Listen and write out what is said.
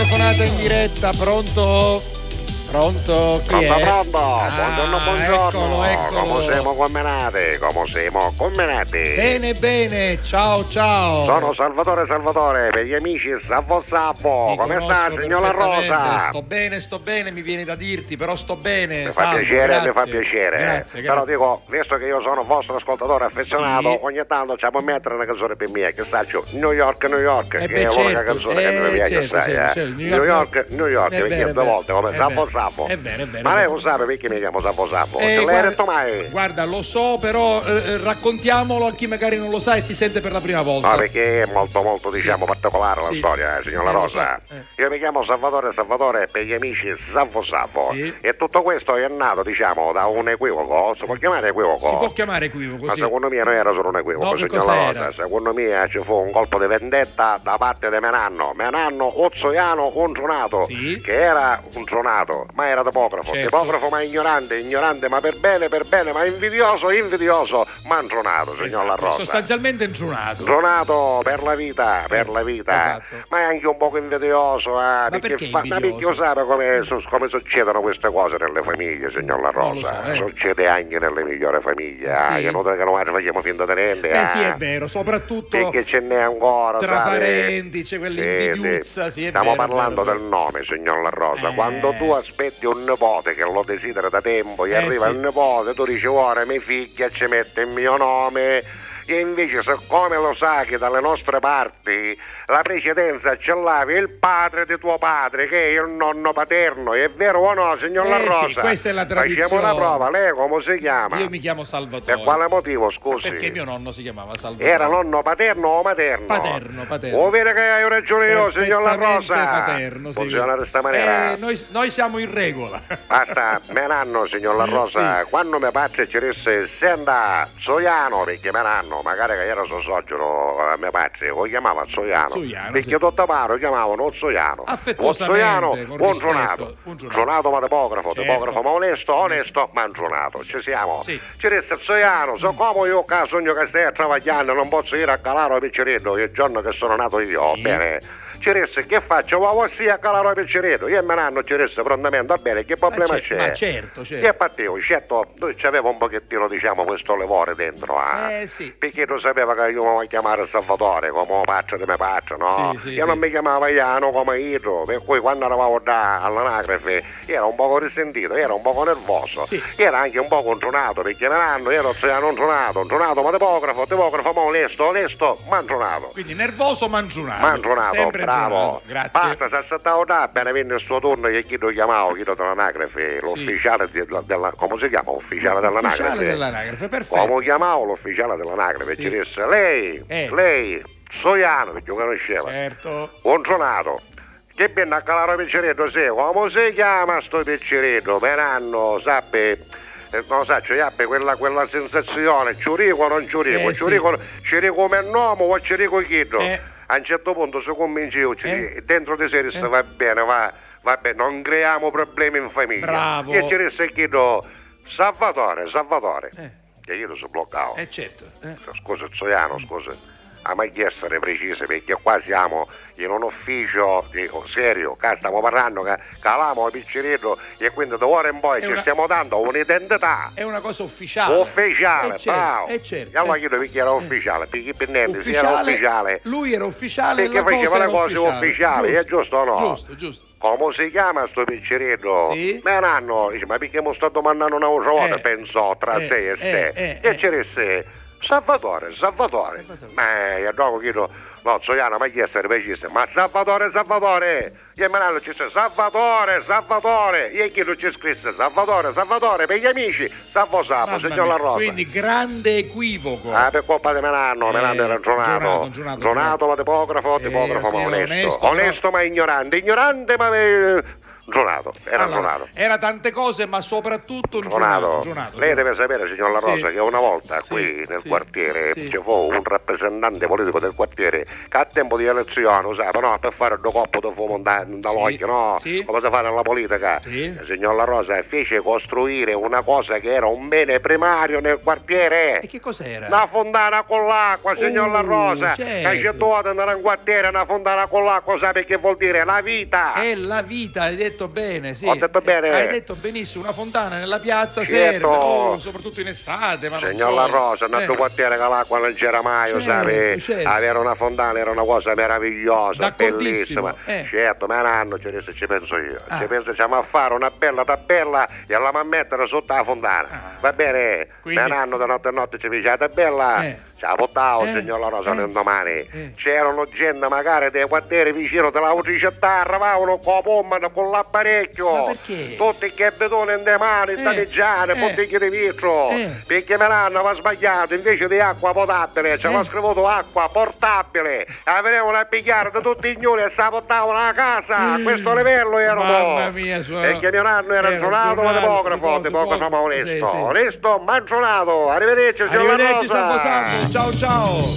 telefonata in diretta, pronto? Pronto? Chi Pronto, è? pronto, Ah, buongiorno, buongiorno. Eccolo, eccolo. Come siamo combinati? Come siamo combinati? Bene, bene, ciao, ciao. Sono Salvatore Salvatore, per gli amici Savo Savo. Ti Come sta, signora Rosa? Sto bene, sto bene, mi viene da dirti, però sto bene. Mi fa Salvo, piacere, grazie. mi fa piacere. Grazie, Però grazie. dico, visto che io sono vostro ascoltatore affezionato, Sì. ogni tanto ci può mettere una canzone per me, che saccio New York, New York, Eh che beh, è l'unica certo, canzone che mi eh, piace certo, assai, certo, eh. certo. New York, New York, È mi vero, chiedo è due vero. volte come È Savo Savo. È vero, è vero, Ma lei lo sa perché mi chiamo Savo Savo? Eh, l'hai guarda- detto mai? Guarda, lo so, però eh, eh, raccontiamolo a chi magari non lo sa e ti sente per la prima volta. No, perché è molto molto diciamo particolare la Sì. storia, eh, signora Eh, lo Rosa. so, eh. Io mi chiamo Salvatore Salvatore per gli amici Savo Savo. Sì. E tutto questo è nato, diciamo, da un equivoco. Si può chiamare equivoco? Si può chiamare equivoco, Ma sì. secondo me non era solo un equivoco, No, signora? Rosa. Secondo me ci fu un colpo di vendetta da parte di Menanno. Menanno Ozzoiano Contronato, Sì. che era un tronato, ma era topografo. Certo. Topografo ma ignorante, ignorante ma per bene, per bene, ma invidioso, invidioso, ma un tronato, signor La Esatto, Rosa. Sostanzialmente intronato. Dronato per la vita, per la vita, Esatto. ma è anche un poco invidioso, eh, perché fa- ma invidioso? perché sa come, come succedono queste cose nelle famiglie, signor La Rosa? so, eh. Succede anche nelle migliori famiglie, Sì. eh, che non facciamo finta di niente. Eh eh. sì, è vero, soprattutto Perché ce n'è ancora, tra sai? parenti, c'è quell'invidiuzza, sì, è Stiamo vero, parlando vero, del nome, signor La Rosa. Eh. Quando tu aspetti un nipote che lo desidera da tempo, gli Eh, arriva sì. il nipote, tu dici ora mia figlia ci mette il mio nome. E invece, siccome lo sa che dalle nostre parti la precedenza ce l'avi il padre di tuo padre, che è il nonno paterno, è vero o no, signor La Eh, sì, Rosa? questa è la tradizione. Facciamo una prova, lei come si chiama? Io mi chiamo Salvatore. Per quale motivo, scusi? Perché mio nonno si chiamava Salvatore. Era nonno paterno o materno? Paterno, paterno. O vede che hai ragione io, signor La Rosa? paterno, sì. Funziona di questa maniera. Eh, noi, noi siamo in regola. Basta, me nanno, signor La Rosa, quando mio padre ci disse senta Soiano, perché me magari che era suo suocero a mio padre, lo chiamava Soiano, Soiano, perché sì. tutto paro chiamavano rispetto, suonato, un suonato. suonato ma topografo, Certo. topografo ma onesto, onesto ma suonato, ci siamo. Sì. Ci disse Soiano, so come io che sogno che stai travagliando, non posso ir a calare il piccerino, il giorno che sono nato io, Sì. bene. Ci disse che faccio? Va sì a calare il piccerino, io e me nanno ci disse prontamente, va bene, che problema Ma c'è? ma certo, certo. Che partito, certo, lui c'aveva un pochettino, diciamo, questo levore dentro, eh. Eh, sì. Perché tu sapeva che io mi chiamare Salvatore, come padre di mio padre, no? Sì, sì, io non mi chiamavo Iano come Idro, per cui quando eravamo da all'anagrafe era un poco risentito, era un poco nervoso, Sì. era anche un po' contronato, perché me l'anno ero un contronato, un tronato, ma tipografo, tipografo, ma onesto, onesto, ma un tronato. Quindi nervoso. Mangiunato, Sempre bravo. Grazie. Basta, si aspettavo da appena venne il suo turno che chi lo chiamavo, chi lo dell'anagrafe, l'ufficiale della, della- come si chiama? Ufficiale dell'anagrafe. Ufficiale dell'anagrafe, perfetto. Come chiamavo l'ufficiale dell'anagrafe? Sì. Ci disse, lei, Eh. lei, Soiano, perché lo conosceva, Certo. tronato. Che viene a calare il picceretto, sì, come si chiama sto picceretto? Per anno, sappe, eh, non so, ci abbia quella, quella sensazione, ci rico o non ci rico, Eh, ci sì. rico, ci rico come nome o ci rico chiedo. Eh. A un certo punto si convince ci Eh. dentro di sé disse, va bene, va, va bene, non creiamo problemi in famiglia. Bravo. E ci disse chiedo, Salvatore, Salvatore. Eh. E io sono bloccato. Eh certo. eh. Scusa Zoiano, scusa. A mai essere precise perché qua siamo in un ufficio dico, serio, qua stiamo parlando che calamo il piccerino e quindi da ora in poi È ci una- stiamo dando un'identità È una cosa ufficiale. ufficiale, Eh, certo, bravo. eh, certo, E allora eh. chiedo perché era ufficiale, perché per niente si era ufficiale. Lui era ufficiale Perché e faceva le cose ufficiale. ufficiali, è giusto o no? Giusto, giusto. Come si chiama sto piccerino? Sì. Ma un anno, dice, ma perché mi sto domandando una volta, Eh. pensò tra Eh, sé e eh, sé. eh, e eh. ci disse, Salvatore, Salvatore. Salvatore. Ma io dopo chiedo, no, Zoiano, ma chi è essere precise? Ma Salvatore, Salvatore. E me l'hanno disse, Salvatore, Salvatore. E chi non ci scrisse, Salvatore, Salvatore, per gli amici, Salvo Salvo, signor La Rosa. Quindi grande equivoco. Ah, per colpa di Menanno, Eh, Menanno era Gionato, Gionato, Gionato, ma tipografo, Eh, tipografo ma onesto, onesto, ma ignorante, ignorante ma eh, Giornato, era Allora, giornato. era tante cose, ma soprattutto un Giornato, lei deve sapere signor La Rosa Sì. che una volta Sì, qui nel sì, quartiere ci fu un rappresentante politico del quartiere che a tempo di elezione, sai, no, per fare due coppe di fumo da, dall'occhio, no? sì. Come si fa nella politica? Signor La Rosa fece costruire una cosa che era un bene primario nel quartiere. E che cos'era? Una fontana con l'acqua, signor Oh, La Rosa. certo. Che c'è tutta nel quartiere una fontana con l'acqua, sai che vuol dire? La vita. È la vita, hai detto bene, sì. Ho detto bene. Eh, Hai detto benissimo, una fontana nella piazza Certo. serve, oh, soprattutto in estate, ma Signor so. La Rosa, nel Eh, tuo quartiere che l'acqua non c'era mai, Certo, sai? certo. Avere una fontana era una cosa meravigliosa, bellissima. eh. Certo, ma un anno ci penso io. Ah. Ci penso siamo a fare una bella tabella e la mettere sotto la fontana. Ah. Va bene? Quindi- Ma un anno da notte a notte ci dice la tabella. Eh. Ci ha portato, Eh. signor La Rosa, Eh. l'indomani. Eh. C'erano gente magari dei quartieri vicino della città, arrivavano con la pomma, con l'apparecchio. Ma perché? Tutti che betone in mani, Eh. danneggiare, Eh. bottiglie di vetro. Eh. Perché me l'hanno sbagliato, invece di acqua potabile, ci aveva Eh. scritto acqua portabile. La venivano a pigliare da tutti i gnoli e se la portavano a casa. A Eh. questo livello erano. Mamma mia, suo- Perché mio nonno era giornato giornato, demografo, demografo ma onesto. sì, sì. Onesto ma. Arrivederci, signor La Arrivederci Rosa. Sambo Sambo, ciao ciao.